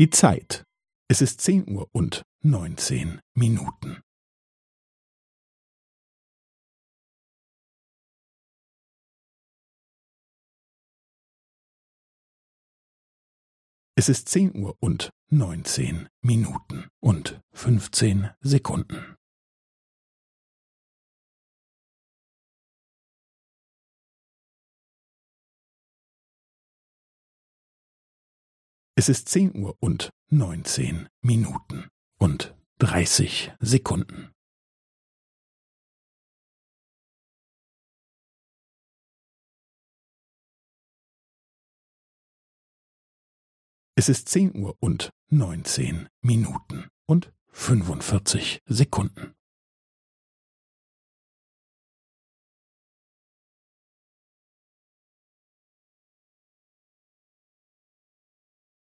Die Zeit. Es ist zehn Uhr und neunzehn Minuten. Es ist zehn Uhr und neunzehn Minuten und fünfzehn Sekunden. Es ist zehn Uhr und neunzehn Minuten und dreißig Sekunden. Es ist zehn Uhr und neunzehn Minuten und fünfundvierzig Sekunden.